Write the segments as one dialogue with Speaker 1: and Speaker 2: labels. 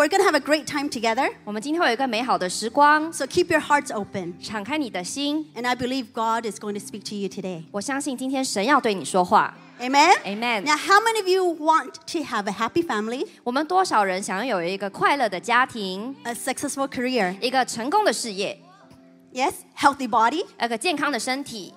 Speaker 1: we're going to have a great time together.
Speaker 2: 我们今天会有一个美好的时光，
Speaker 1: So keep your hearts open.
Speaker 2: 敞开你的心。
Speaker 1: And I believe God is going to speak to you today.
Speaker 2: 我相信今天神要对你说话。
Speaker 1: Amen?
Speaker 2: Amen
Speaker 1: Now, how many of you want to have a happy family,
Speaker 2: 我们多少人想要有一个快乐的家庭，
Speaker 1: a successful career?
Speaker 2: 一个成功的事业，
Speaker 1: Yes? Healthy body,
Speaker 2: 一个健康的身体，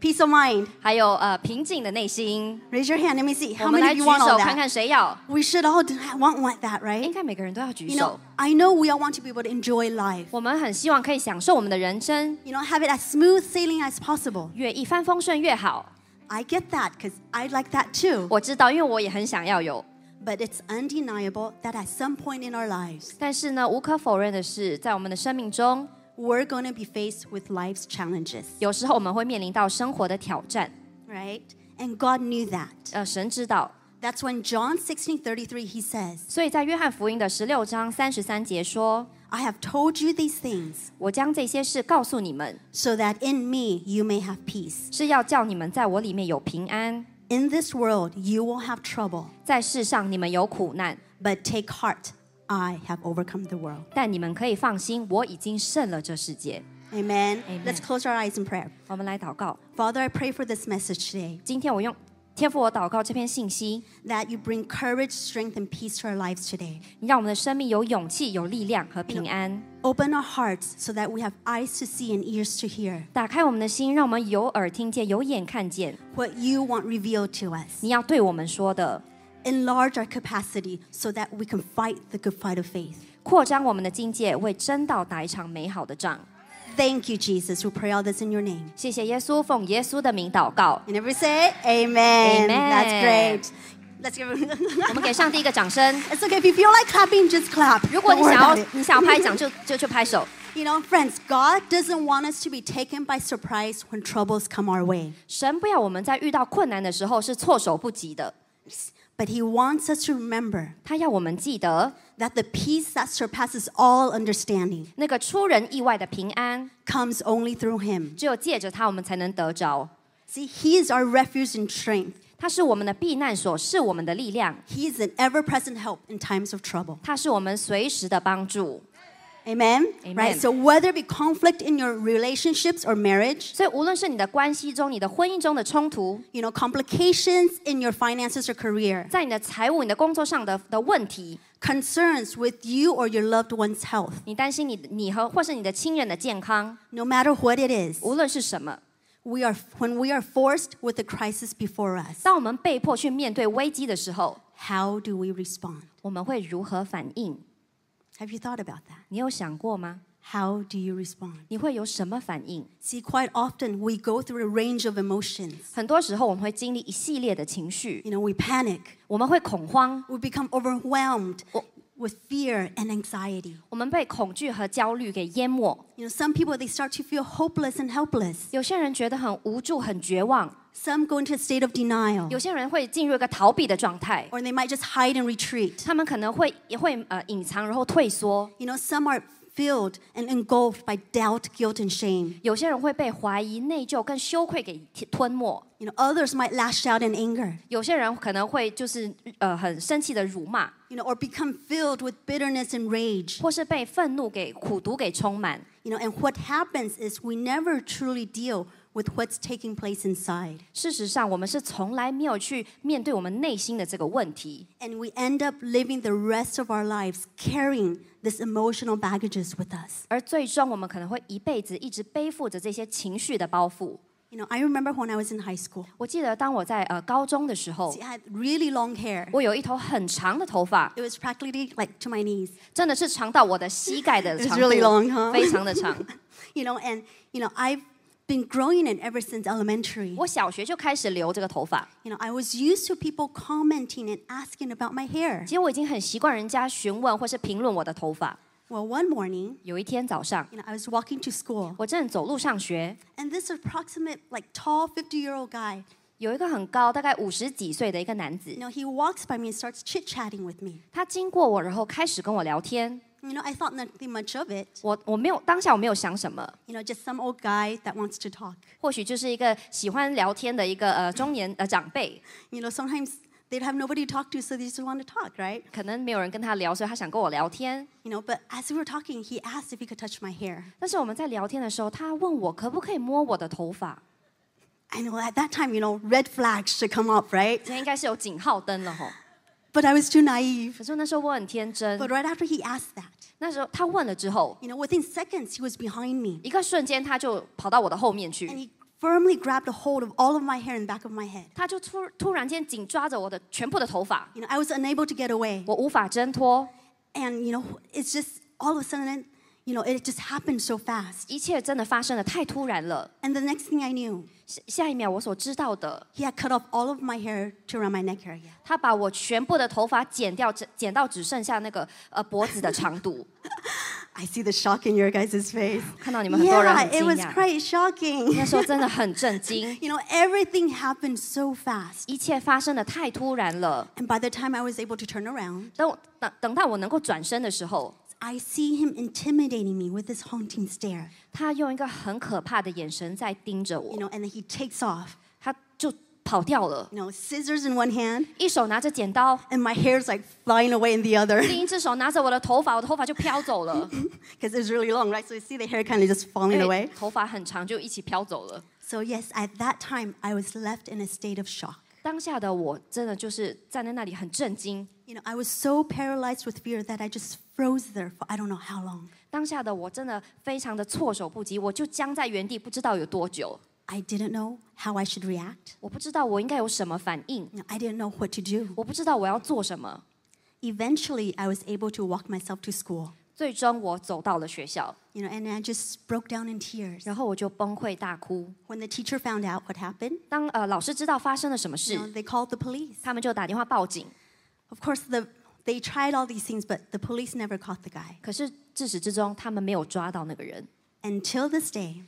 Speaker 1: peace of mind.
Speaker 2: 还有呃平静的内心。
Speaker 1: Raise your hand. Let me see.
Speaker 2: 我
Speaker 1: How
Speaker 2: 们
Speaker 1: many
Speaker 2: 来
Speaker 1: of
Speaker 2: 举
Speaker 1: you want
Speaker 2: 手
Speaker 1: all
Speaker 2: 看
Speaker 1: that?
Speaker 2: 看谁要。
Speaker 1: We should all do- want, want that,
Speaker 2: 应
Speaker 1: right?
Speaker 2: 该每个人都要举
Speaker 1: You
Speaker 2: 手
Speaker 1: know,。I know we all want to be able to enjoy life.
Speaker 2: 我们很希望可以享受我们的人生，
Speaker 1: You know, have it as smooth sailing as possible.
Speaker 2: 越一帆风顺越好。
Speaker 1: I get that because I like that too.
Speaker 2: 我知道，因为我也很想要有。
Speaker 1: But it's undeniable that at some point in our lives,
Speaker 2: 但是呢，无可否认的是，在我们的生命中，
Speaker 1: we're going to be faced with life's challenges,
Speaker 2: 有时候我们会面临到生活的挑战。
Speaker 1: right? And God knew that.
Speaker 2: 呃，神知道，
Speaker 1: That's when John 16:33 he says,
Speaker 2: 所以在约翰福音的十六章三十三节说
Speaker 1: "I have told you these things：“
Speaker 2: 我将这些事告诉你们，
Speaker 1: so that in me you may have peace.
Speaker 2: 是要叫你们在我里面有平安。
Speaker 1: In this world you will have trouble,
Speaker 2: 在世上你们有苦难，
Speaker 1: but take heart. I have overcome the world."
Speaker 2: 但你们可以放心，我已经胜了这世界。
Speaker 1: Amen.
Speaker 2: Amen.
Speaker 1: Let's close our eyes in prayer.
Speaker 2: ”我们来祷告。
Speaker 1: Father, I pray for this message today
Speaker 2: 今天我用天父，我祷告这篇信息，
Speaker 1: that you bring courage, strength, and peace to our lives today.
Speaker 2: 你让我们的生命有勇气、有力量和平安。
Speaker 1: Open our hearts so that we have eyes to see and ears to hear
Speaker 2: 打开我们的心，让我们有耳听见，有眼看见
Speaker 1: what you want revealed to us.
Speaker 2: 你要对我们说的，
Speaker 1: Enlarge our capacity so that we can fight the good fight of faith.
Speaker 2: 扩张我们的境界，为真道打一场美好的仗。
Speaker 1: Thank you, Jesus. We pray all this in your name.
Speaker 2: 谢谢耶稣，奉耶稣的名祷告。
Speaker 1: And everybody say, Amen.
Speaker 2: Amen.
Speaker 1: That's great. Let's give
Speaker 2: 我们给上帝一个掌声。
Speaker 1: It's okay. If you feel like clapping, just clap.
Speaker 2: 如果
Speaker 1: Don't
Speaker 2: 你
Speaker 1: worry
Speaker 2: 想要
Speaker 1: about it.
Speaker 2: 你想要拍掌，就就去拍手。
Speaker 1: You know, friends, God doesn't want us to be taken by surprise when troubles come our way.
Speaker 2: 神不要我们在遇到困难的时候是措手不及的，
Speaker 1: But He wants us to remember
Speaker 2: 他要我们记得
Speaker 1: that the peace that surpasses all understanding
Speaker 2: 那个出人意外的平安，
Speaker 1: comes only through Him.
Speaker 2: 只有借着他我们才能得着。
Speaker 1: See, He is our refuge and strength.
Speaker 2: 他是我们的避难所，是我们的力量，
Speaker 1: He is an ever present help in times of trouble.
Speaker 2: 他是我们随时的帮助。
Speaker 1: Amen?
Speaker 2: Amen.
Speaker 1: Right? So, whether it be conflict in your relationships or marriage,
Speaker 2: 所以，无论是你的关系中、你的婚姻中的冲突，
Speaker 1: you know, complications in your finances or career,
Speaker 2: 在你的财务、你的工作上的的问题，
Speaker 1: concerns with you or your loved one's health,
Speaker 2: 你担心你你和或是你的亲人的健康，
Speaker 1: no matter what it is,
Speaker 2: 无论是什么，
Speaker 1: we are, when we are forced with the crisis before us,
Speaker 2: 当我们被迫去面对危机的时候，
Speaker 1: how do we respond?
Speaker 2: 我们会如何反应？
Speaker 1: Have you thought about that?
Speaker 2: 你有想过吗？
Speaker 1: How do you respond?
Speaker 2: 你会有什么反应？
Speaker 1: See, quite often we go through a range of emotions.
Speaker 2: 很多时候我们会经历一系列的情绪，
Speaker 1: You know, we panic,
Speaker 2: 我们会恐慌，
Speaker 1: we become overwhelmed
Speaker 2: Oh.
Speaker 1: with fear and anxiety.
Speaker 2: 我们被恐惧和焦虑给淹没。
Speaker 1: You know, some people they start to feel hopeless and helpless.
Speaker 2: 有些人觉得很无助、很绝望，
Speaker 1: Some go into a state of denial,
Speaker 2: 有些人会进入一个逃避的状态
Speaker 1: ，or they might just hide and retreat.
Speaker 2: 他们可能会也会呃隐藏，然后退缩。
Speaker 1: You know, some are filled and engulfed by doubt, guilt, and shame.
Speaker 2: 有些人会被怀疑、内疚跟羞愧给吞没。
Speaker 1: You know, others might lash out in anger.
Speaker 2: 有些人可能会就是呃很生气的辱骂，
Speaker 1: You know, or become filled with bitterness and rage.
Speaker 2: 或是被愤怒给苦毒给充满。
Speaker 1: You know, and what happens is we never truly deal with what's taking place inside.
Speaker 2: 事实上，我们是从来没有去面对我们内心的这个问题，
Speaker 1: And we end up living the rest of our lives carrying this emotional baggages with us.
Speaker 2: 而最终我们可能会一辈子一直背负着这些情绪的包袱。
Speaker 1: You know, I remember when I was in high school.
Speaker 2: 我记得当我在呃高中的时候
Speaker 1: See,，I had really long hair.
Speaker 2: 我有一头很长的头发，
Speaker 1: It was practically like to my knees.
Speaker 2: 真的是长到我的膝盖的
Speaker 1: It's
Speaker 2: 长
Speaker 1: really
Speaker 2: 度
Speaker 1: long, huh?
Speaker 2: 非常的长。
Speaker 1: You know, and you know, I've been growing it ever since elementary.
Speaker 2: 我小学就开始留这个头发，
Speaker 1: You know, I was used to people commenting and asking about my hair.
Speaker 2: 其实我已经很习惯人家询问或是评论我的头发。
Speaker 1: Well, one morning,
Speaker 2: 有一天早上，
Speaker 1: you know, I was walking to school,
Speaker 2: 我正走路上学，
Speaker 1: and this approximate, like tall 50-year-old guy,
Speaker 2: 有一个很高，大概五十几岁的一个男子
Speaker 1: you，know, he walks by me and starts chit-chatting with me.
Speaker 2: 他经过我，然后开始跟我聊天。
Speaker 1: You know, I thought nothing much of it.
Speaker 2: 我我没有当下我没有想什么，
Speaker 1: You know, just some old guy that wants to talk.
Speaker 2: 或许就是一个喜欢聊天的一个呃中年呃长辈。
Speaker 1: You know, sometimes They'd have nobody to talk to, so they just want to talk, right?
Speaker 2: 可能没有人跟他聊，所以他想跟我聊天。
Speaker 1: You know, but as we were talking, he asked if he could touch my hair.
Speaker 2: 但是我们在聊天的时候，他问我可不可以摸我的头发。
Speaker 1: I know at that time, you know, red flags should come up, right?
Speaker 2: 今天应该是有警号灯了吼。
Speaker 1: But I was too naive.
Speaker 2: 可是那时候我很天真
Speaker 1: But，right after he asked that,
Speaker 2: 那时候他问了之后，
Speaker 1: you know, within seconds, he was behind me.
Speaker 2: 一个瞬间他就跑到我的后面
Speaker 1: And
Speaker 2: 去，
Speaker 1: he firmly grabbed a hold of all of my hair in the back of my head.
Speaker 2: 他就突突然间紧抓着我的全部的头发，
Speaker 1: You know, I was unable to get away.
Speaker 2: 我无法挣脱，
Speaker 1: And, you know, it's just all of a sudden, you know, it just happened so fast.
Speaker 2: 一切真的发生的太突然了。
Speaker 1: And the next thing I knew,
Speaker 2: 下下一秒我所知道的，
Speaker 1: he had cut off all of my hair to around my neck area.
Speaker 2: 他把我全部的头发剪掉，只剪到只剩下那个呃脖子的长度。
Speaker 1: I see the shock in your guys' face.
Speaker 2: 看到你们很多人
Speaker 1: Yeah,
Speaker 2: 很
Speaker 1: it
Speaker 2: 惊
Speaker 1: was
Speaker 2: 讶，
Speaker 1: quite shocking.
Speaker 2: 那时候真的很震惊，
Speaker 1: You know, everything happened so fast.
Speaker 2: 一切发生的太突然了。
Speaker 1: And by the time I was able to turn around,
Speaker 2: 等我等等到我能够转身的时候，
Speaker 1: I see him intimidating me with this haunting stare.
Speaker 2: 他用一个很可怕的眼神在盯着
Speaker 1: You
Speaker 2: 我，
Speaker 1: know, and then he takes off.
Speaker 2: 他就跑掉了，
Speaker 1: You know, scissors in one hand,
Speaker 2: 一手拿着剪刀，
Speaker 1: and my hair's like flying away in the other
Speaker 2: 另一只手拿着我的头发，我的头发就飘走了，
Speaker 1: because it's really long, right? So you see the hair kind of just falling
Speaker 2: 因
Speaker 1: away.
Speaker 2: 为头发很长，就一起飘走了。
Speaker 1: So yes, at that time I was left in a state of shock.
Speaker 2: 当下的我真的就是站在那里很震惊，
Speaker 1: You know, I was so paralyzed with fear that I just froze there for I don't know how long.
Speaker 2: 当下的我真的非常的措手不及，我就僵在原地，不知道有多久，
Speaker 1: I didn't know how I should react.
Speaker 2: 我不知道我应该有什么反应，
Speaker 1: You know, I didn't know what to do.
Speaker 2: 我不知道我要做什么。
Speaker 1: Eventually, I was able to walk myself to school.
Speaker 2: 最终我走到了学校，
Speaker 1: You know, and I just broke down in tears.
Speaker 2: 然后我就崩溃大哭。
Speaker 1: When the teacher found out what happened,
Speaker 2: 当呃老师知道发生了什么
Speaker 1: you know,
Speaker 2: 事，
Speaker 1: they called the police.
Speaker 2: 他们就打电话报警。
Speaker 1: Of course, the, they tried all these things, but the police never caught the guy.
Speaker 2: 可是自始至终，他们没有抓到那个人。
Speaker 1: Until this day,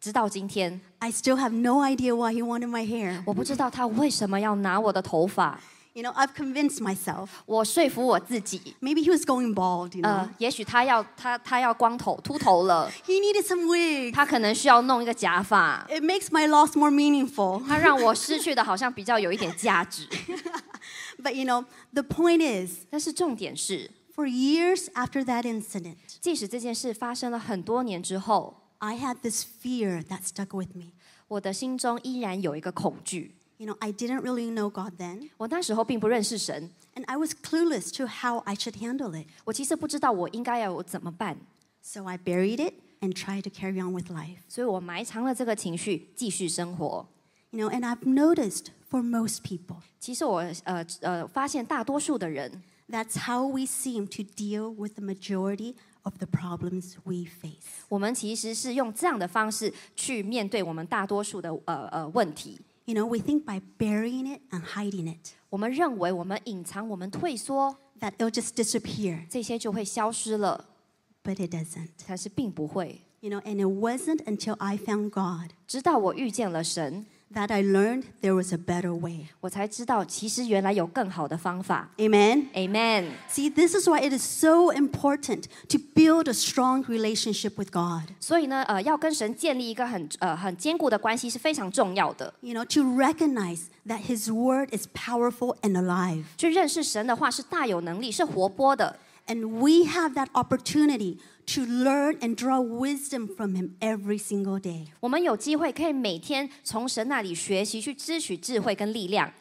Speaker 2: 直到今天，
Speaker 1: I still have no idea why he wanted my hair.
Speaker 2: 我不知道他为什么要拿我的头发。
Speaker 1: You know, I've convinced myself.
Speaker 2: 我说服我自己，
Speaker 1: Maybe he was going bald, you know.
Speaker 2: 呃，也许他要他他要光头秃头了，
Speaker 1: he needed some wig.
Speaker 2: 他可能需要弄一个假发，
Speaker 1: It makes my loss more meaningful.
Speaker 2: 他让我失去的好像比较有一点价值。
Speaker 1: But you know, the point is,
Speaker 2: 但是重点是，
Speaker 1: for years after that incident,
Speaker 2: 即使这件事发生了很多年之后，
Speaker 1: I had this fear that stuck with me.
Speaker 2: 我的心中依然有一个恐惧。
Speaker 1: You know, I didn't really know God then,
Speaker 2: 我那时候并不认识神，
Speaker 1: and I was clueless to how I should handle it.
Speaker 2: 我其实不知道我应该要我怎么办，
Speaker 1: So I buried it and tried to carry on with life.
Speaker 2: 所以我埋藏了这个情绪，继续生活。
Speaker 1: You know, and I've noticed for most people,
Speaker 2: 其实我呃呃发现大多数的人，
Speaker 1: that's how we seem to deal with the majority of the problems we face.
Speaker 2: 我们其实是用这样的方式去面对我们大多数的呃呃问题。
Speaker 1: You know, we think by burying it and hiding it,
Speaker 2: 我们认为我们隐藏、我们退缩，
Speaker 1: that it'll just disappear,
Speaker 2: 这些就会消失了，
Speaker 1: but it doesn't.
Speaker 2: 但是并不会。
Speaker 1: You know, and it wasn't until I found God
Speaker 2: 直到我遇见了神，
Speaker 1: that I learned there was a better way.
Speaker 2: 我才知道其实原来有更好的方法。
Speaker 1: Amen.
Speaker 2: Amen。
Speaker 1: See, this is why it is so important to build a strong relationship with God.
Speaker 2: 所以呢，呃，要跟神建立一个很呃很坚固的关系是非常重要的。
Speaker 1: You know, to recognize that His Word is powerful and alive.
Speaker 2: 去认识神的话是大有能力，是活泼的。
Speaker 1: And we have that opportunity to learn and draw wisdom from Him every single day.
Speaker 2: 我们有机会可以每天从神那里学习，去支取智慧跟力量。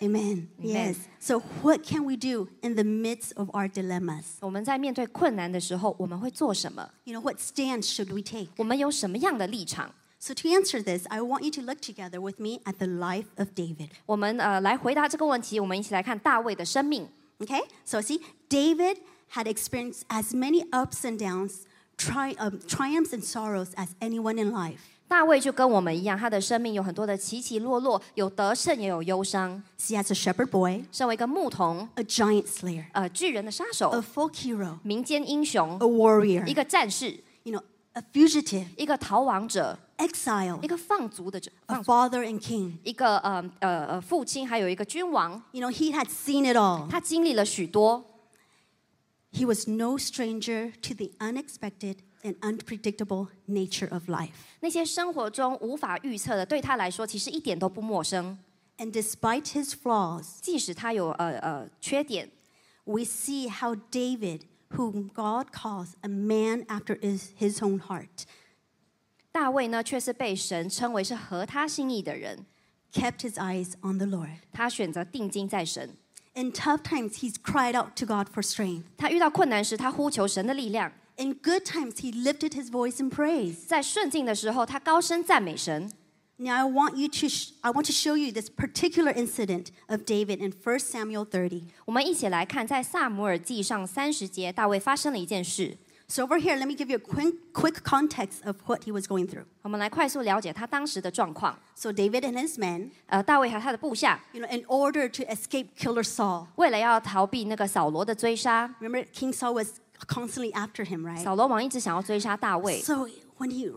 Speaker 1: Amen. Yes. So, what can we do in the midst of our dilemmas?
Speaker 2: 我们在面对困难的时候，我们会做什么？
Speaker 1: You know, what stance should we take?
Speaker 2: 我们有什么样的立场？
Speaker 1: So, to answer this, I want you to look together with me at the life of David.
Speaker 2: 我们呃来回答这个问题，我们一起来看大卫的生命。
Speaker 1: Okay? So, see, David had experienced as many ups and downs, tri- um, triumphs and sorrows as anyone in life.
Speaker 2: 大卫就跟我们一样，他的生命有很多的起起落落，有得胜也有忧伤。
Speaker 1: See, as a shepherd boy,
Speaker 2: 身为一个牧童，
Speaker 1: a giant slayer,
Speaker 2: 呃，巨人的杀
Speaker 1: a
Speaker 2: 手，
Speaker 1: folk hero,
Speaker 2: 民间英雄
Speaker 1: a，warrior,
Speaker 2: 一个战士，
Speaker 1: you know, a fugitive,
Speaker 2: 一个逃亡者，
Speaker 1: exile,
Speaker 2: 一个放逐的者，
Speaker 1: a
Speaker 2: 放逐
Speaker 1: father and king.
Speaker 2: 一个呃呃呃父亲，还有一个君王。
Speaker 1: You know, he had seen it all.
Speaker 2: 他经历了许多，
Speaker 1: He was no stranger to the unexpected and unpredictable nature of life.
Speaker 2: 那些生活中无法预测的，对他来说其实一点都不陌生。
Speaker 1: And despite his flaws,
Speaker 2: 即使他有呃呃缺点，
Speaker 1: we see how David, whom God calls a man after his, his own heart,
Speaker 2: 大卫呢却是被神称为是合他心意的人。
Speaker 1: kept his eyes on the Lord.
Speaker 2: 他选择定睛在神。
Speaker 1: In tough times, he's cried out to God for strength.
Speaker 2: 他遇到困难时，他呼求神的力量；
Speaker 1: In good times, he lifted his voice in praise.
Speaker 2: 在顺境的时候，他高声赞美神。
Speaker 1: Now, I want you to, sh- I want to show you this particular incident of David in 1 Samuel 30.
Speaker 2: 我们一起来看，在萨姆尔记上三十节，大卫发生了一件事。
Speaker 1: So, over here, let me give you a quick, quick context of what he was going through.
Speaker 2: 我们来快速了解他当时的状况。
Speaker 1: So, David and his men,
Speaker 2: 呃，大卫和他的部下
Speaker 1: you know, in order to escape killer Saul,
Speaker 2: 为了要逃避那个扫罗的追杀，
Speaker 1: remember King Saul was constantly after him, right?
Speaker 2: 扫罗王一直想要追杀大卫，
Speaker 1: So, when he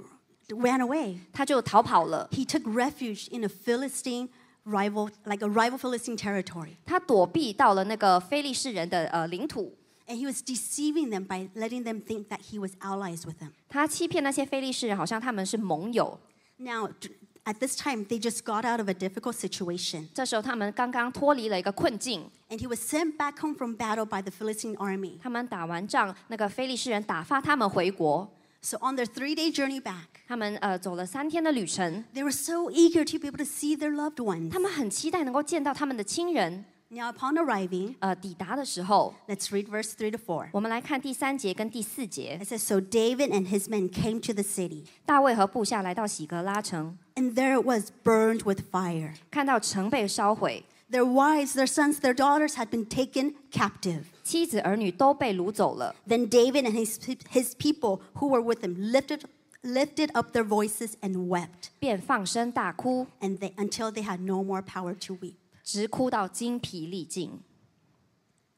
Speaker 1: ran away,
Speaker 2: 他就逃跑了。
Speaker 1: he took refuge in a Philistine rival, like a rival Philistine territory.
Speaker 2: 他躲避到了那个非利士人的呃领土，
Speaker 1: And he was deceiving them by letting them think that he was allies with them.
Speaker 2: 他欺骗那些非利士人，好像他们是盟友。
Speaker 1: Now, d- at this time, they just got out of a difficult situation.
Speaker 2: 这时候他们刚刚脱离了一个困境，
Speaker 1: And he was sent back home from battle by the Philistine army.
Speaker 2: 他们打完仗，那个非利士人打发他们回国。
Speaker 1: So, on their three day journey back,
Speaker 2: 他们呃走了三天的旅程，
Speaker 1: they were so eager to be able to see their loved ones.
Speaker 2: 他们很期待能够见到他们的亲人。
Speaker 1: Now upon arriving，
Speaker 2: 呃，抵达的时候
Speaker 1: ，Let's read verse three to four。
Speaker 2: 我们来看第三节跟第四节。
Speaker 1: It says, "So David and his men came to the city."
Speaker 2: 大卫和部下来到洗革拉城。
Speaker 1: And there it was burned with fire.
Speaker 2: 看到城被烧毁。
Speaker 1: Their wives, their sons, their daughters had been taken captive.
Speaker 2: 妻子儿女都被掳走了。
Speaker 1: Then David and his his people who were with him lifted lifted up their voices and wept.
Speaker 2: 便放声大哭。
Speaker 1: And they until they had no more power to weep.
Speaker 2: 直哭到精疲力尽。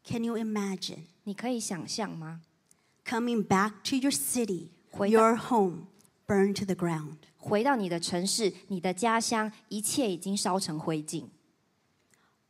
Speaker 1: Can you imagine
Speaker 2: 你可以想象吗
Speaker 1: ？coming back to your city,
Speaker 2: 回到-
Speaker 1: your home, burned to the ground?
Speaker 2: 回到你的城市、你的家乡，一切已经烧成灰烬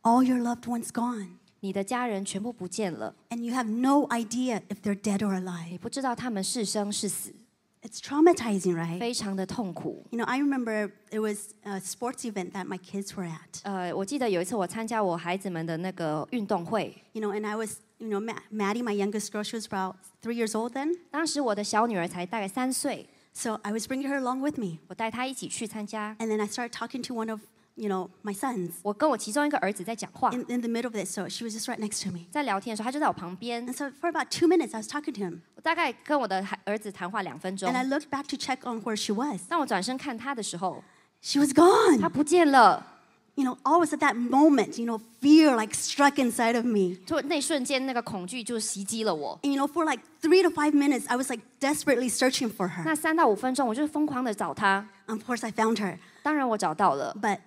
Speaker 1: ，All your loved ones gone,
Speaker 2: 你的家人全部不见了
Speaker 1: ，and you have no idea if they're dead or
Speaker 2: 你
Speaker 1: alive.
Speaker 2: 不知道他们是生是死，
Speaker 1: It's traumatizing, right?
Speaker 2: 非常的痛苦。
Speaker 1: You know, I remember it was a sports event that my kids were at.
Speaker 2: 呃，我记得有一次我参加我孩子们的那个运动会，
Speaker 1: You know, and I was, you know, Ma- Maddie, my youngest girl, she was about three years old then.
Speaker 2: 当时我的小女儿才大概三岁，
Speaker 1: So I was bringing her along with me.
Speaker 2: 我带她一起去参加。
Speaker 1: And then I started talking to one of, you know, my sons
Speaker 2: 我跟我其中一个儿子在讲话，
Speaker 1: in, in the middle of it. So she was just right next to me.
Speaker 2: 在聊天的时候，他就在我旁边
Speaker 1: And。so for about two minutes, I was talking to him.
Speaker 2: 我大概跟我的孩儿子谈话两分钟
Speaker 1: And，I looked back to check on where she was.
Speaker 2: 当我转身看他的时候，
Speaker 1: She was gone.
Speaker 2: 他不见了。
Speaker 1: You know, always at that moment, you know, fear like struck inside of me.
Speaker 2: 就那瞬间，那个恐惧就袭击了我。
Speaker 1: And, you know, for like three to five minutes, I was like desperately searching for her.
Speaker 2: 那三到五分钟，我就是疯狂的找他。
Speaker 1: Of course, I found her.
Speaker 2: 当然我找到了，
Speaker 1: But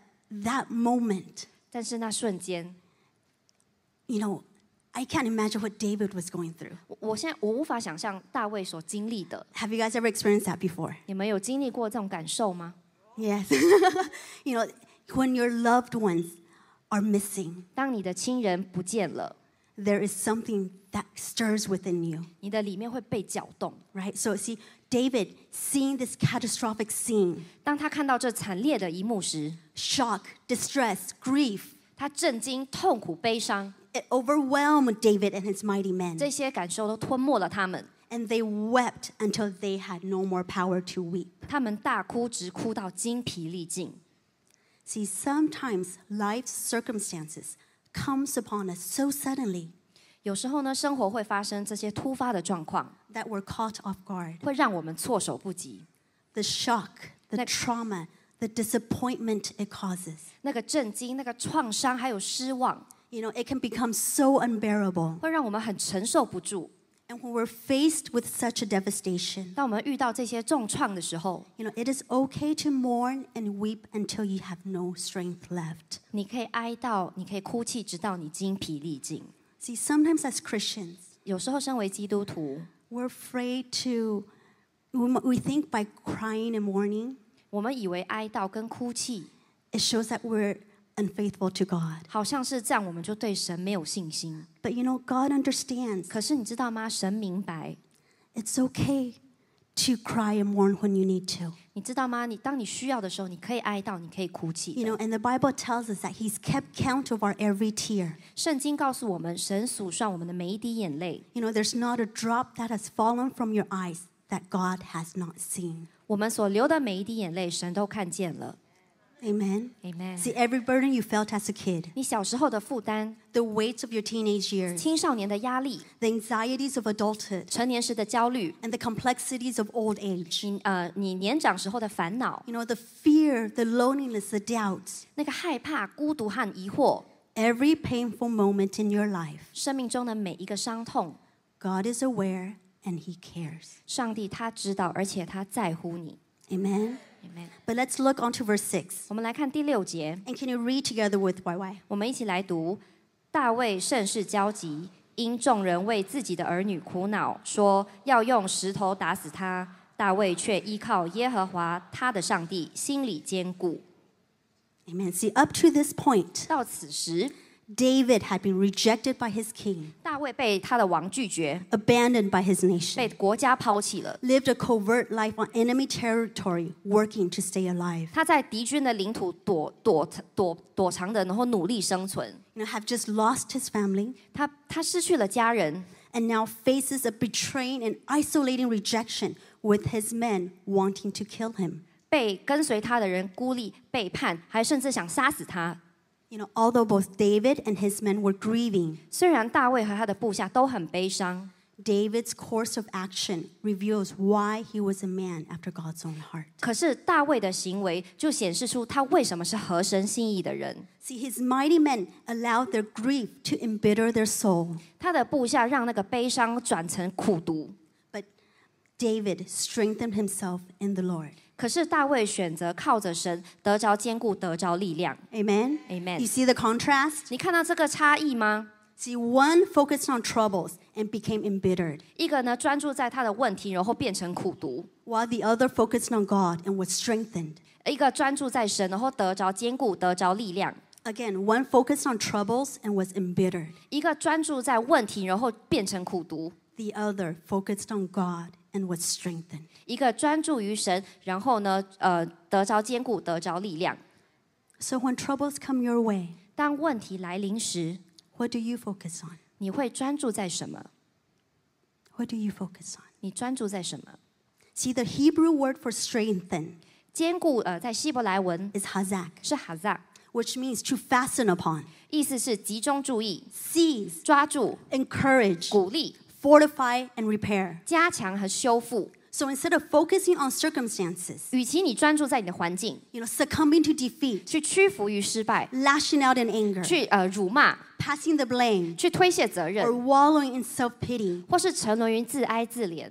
Speaker 1: that moment,
Speaker 2: 但是那瞬间，
Speaker 1: you know, I can't imagine what David was going through.
Speaker 2: 我我现在我无法想象大卫所经历的。
Speaker 1: Have you guys ever experienced that before?
Speaker 2: 你们有经历过这种感受吗？
Speaker 1: Yes. you know, when your loved ones are missing,
Speaker 2: 当你的亲人不见了，
Speaker 1: there is something that stirs within you,
Speaker 2: 你的里面会被搅动。
Speaker 1: right? So, see, David seeing this catastrophic scene,
Speaker 2: 当他看到这惨烈的一幕时，
Speaker 1: shock, distress, grief,
Speaker 2: 他震惊、痛苦、悲伤，
Speaker 1: it overwhelmed David and his mighty men.
Speaker 2: 这些感受都吞没了他们。
Speaker 1: And they wept until they had no more power to weep.
Speaker 2: 他们大哭，直哭到精疲力尽。
Speaker 1: See, sometimes life's circumstances comes upon us so suddenly
Speaker 2: 有时候呢，生活会发生这些突发的状况，
Speaker 1: that we're caught off guard.
Speaker 2: 会让我们措手不及。
Speaker 1: The shock, the
Speaker 2: Next.
Speaker 1: trauma, the disappointment it causes.
Speaker 2: 那个震惊、那个创伤，还有失望，
Speaker 1: You know, it can become so unbearable.
Speaker 2: 会让我们很承受不住。
Speaker 1: And when we're faced with such a devastation,
Speaker 2: 当我们遇到这些重创的时候，
Speaker 1: you know, it is okay to mourn and weep until you have no strength left.
Speaker 2: 你可以哀悼，你可以哭泣，直到你精疲力尽。
Speaker 1: See, sometimes as Christians,
Speaker 2: 有时候，身为基督徒，
Speaker 1: we're afraid to, we we think by crying and mourning,
Speaker 2: 我们以为哀悼跟哭泣，
Speaker 1: it shows that we're unfaithful to God.
Speaker 2: 好像是这样，我们就对神没有信心。
Speaker 1: But you know, God understands
Speaker 2: 可是你知道吗？神明白，
Speaker 1: it's okay to cry and mourn when you need to.
Speaker 2: 你知道吗？你当你需要的时候，你可以哀悼，你可以哭泣
Speaker 1: You
Speaker 2: 的。
Speaker 1: know, and the Bible tells us that He's kept count of our every tear.
Speaker 2: 圣经告诉我们，神数算我们的每一滴眼泪。
Speaker 1: You know, there's not a drop that has fallen from your eyes that God has not seen.
Speaker 2: 我们所流的每一滴眼泪，神都看见了。
Speaker 1: Amen.
Speaker 2: Amen。
Speaker 1: See, every burden you felt as a kid,
Speaker 2: 你小时候的负担、
Speaker 1: the weights of your teenage years,
Speaker 2: 青少年的压力、
Speaker 1: the anxieties of adulthood,
Speaker 2: 成年时的焦虑，
Speaker 1: and the complexities of old age.
Speaker 2: 你呃，你年长时候的烦恼，
Speaker 1: You know, the fear, the loneliness, the doubts,
Speaker 2: 那个害怕、孤独和疑惑，
Speaker 1: every painful moment in your life,
Speaker 2: 生命中的每一个伤痛，
Speaker 1: God is aware and He cares.
Speaker 2: 上帝他知道，而且他在乎你。
Speaker 1: Amen. But let's look on to verse six.
Speaker 2: 我们来看第六节
Speaker 1: ，And can you read together with YY?
Speaker 2: 我们一起来读：大卫甚是焦急，因众人为自己的儿女苦恼，说要用石头打死他。大卫却依靠耶和华他的上帝，心里坚固。
Speaker 1: Amen. See, up to this point,
Speaker 2: 到此时，
Speaker 1: David had been rejected by his king,
Speaker 2: 大卫被他的王拒绝，
Speaker 1: abandoned by his
Speaker 2: 被
Speaker 1: nation,
Speaker 2: 国家抛弃了。
Speaker 1: lived a covert life on enemy territory, working to stay alive.
Speaker 2: 他在敌军的领土躲躲躲躲藏的，然后努力生存。
Speaker 1: You know, have just lost his family
Speaker 2: 他他失去了家人，
Speaker 1: and now faces a betraying and isolating rejection with his men wanting to kill him.
Speaker 2: 被跟随他的人孤立、背叛，还甚至想杀死他。
Speaker 1: You know, although both David and his men were grieving,
Speaker 2: 虽然大卫和他的部下都很悲伤，
Speaker 1: David's course of action reveals why he was a man after God's own heart.
Speaker 2: 可是大卫的行为就显示出他为什么是合神心意的人。
Speaker 1: See, his mighty men allowed their grief to embitter their soul,
Speaker 2: 他的部下让那个悲伤转成苦毒，
Speaker 1: but David strengthened himself in the Lord.
Speaker 2: 可是大卫选择靠着神，得着坚固，得着力量。
Speaker 1: Amen.
Speaker 2: Amen.
Speaker 1: You see the contrast?
Speaker 2: 你看到这个差异吗
Speaker 1: ？See, one focused on troubles and became embittered,
Speaker 2: 一个呢专注在他的问题，然后变成苦毒
Speaker 1: ；while the other focused on God and was strengthened.
Speaker 2: 一个专注在神，然后得着坚固，得着力量
Speaker 1: ；Again, one focused on troubles and was embittered,
Speaker 2: 一个专注在问题，然后变成苦毒
Speaker 1: ；the other focused on God and was strengthened.
Speaker 2: 一个专注于神，然后呢，呃，得着坚固，得着力量。
Speaker 1: So when troubles come your way,
Speaker 2: 当问题来临时，
Speaker 1: what do you focus on?
Speaker 2: 你会专注在什么？
Speaker 1: What do you focus on?
Speaker 2: 你专注在什么？
Speaker 1: See, the Hebrew word for strengthen
Speaker 2: 坚固，呃，在希伯来文
Speaker 1: is hazak,
Speaker 2: 是哈萨，
Speaker 1: which means to fasten upon,
Speaker 2: 意思是集中注意、
Speaker 1: seize,
Speaker 2: 抓住、
Speaker 1: encourage,
Speaker 2: 鼓励、
Speaker 1: fortify, and repair.
Speaker 2: 加强和修复。
Speaker 1: So instead of focusing on circumstances,
Speaker 2: 与其你专注在你的环境，
Speaker 1: you know, succumbing to defeat,
Speaker 2: 去屈服于失败，
Speaker 1: lashing out in anger,
Speaker 2: 去呃辱骂，
Speaker 1: passing the blame,
Speaker 2: 去推卸责
Speaker 1: or
Speaker 2: 任，
Speaker 1: wallowing in self pity,
Speaker 2: 或是沉沦于自哀自怜。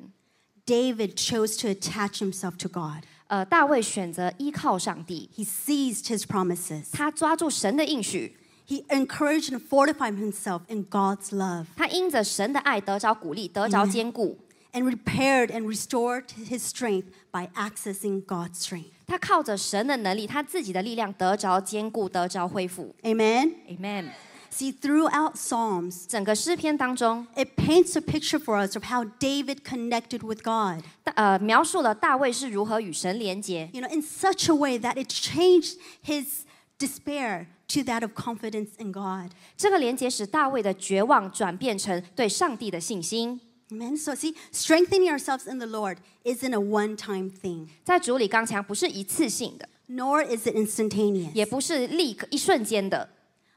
Speaker 1: David chose to attach himself to God.
Speaker 2: 呃，大卫选择依靠上帝，
Speaker 1: He seized his promises.
Speaker 2: 他抓住神的应许，
Speaker 1: He encouraged and fortified himself in God's love
Speaker 2: 他因着神的爱得着鼓励，得着坚固。
Speaker 1: and repaired and restored his strength by accessing God's strength.
Speaker 2: 他靠着神的能力，他自己的力量得着坚固，得着恢复。
Speaker 1: Amen.
Speaker 2: Amen。
Speaker 1: See, throughout Psalms,
Speaker 2: 整个诗篇当中，
Speaker 1: it paints a picture for us of how David connected with God.
Speaker 2: 大呃，描述了大卫是如何与神连结，
Speaker 1: You know, in such a way that it changed his despair to that of confidence in God.
Speaker 2: 这个连结使大卫的绝望转变成对上帝的信心。
Speaker 1: Amen. So, see, strengthening ourselves in the Lord isn't a one time thing,
Speaker 2: 在主里刚强不是一次性的，
Speaker 1: nor is it instantaneous.
Speaker 2: 也不是立刻一瞬间的，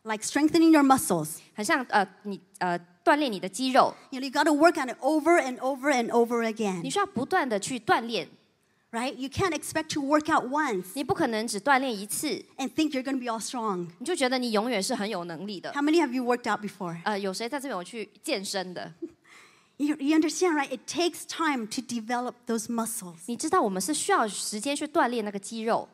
Speaker 1: Like strengthening your muscles.
Speaker 2: 很像呃你呃锻炼你的肌肉，
Speaker 1: You know, you got to work on it over and over and over
Speaker 2: 你
Speaker 1: again,
Speaker 2: 需要不断的去锻炼，
Speaker 1: right? You can't expect to work out once
Speaker 2: 你不可能只锻炼一次，
Speaker 1: and think you're going to be all strong.
Speaker 2: 你就觉得你永远是很有能力的。
Speaker 1: How many have you worked out before?
Speaker 2: 呃，有谁在这边有去健身的？
Speaker 1: You, you understand, right? It takes time to develop those muscles.
Speaker 2: 你知道我们是需要时间去锻炼那个肌肉，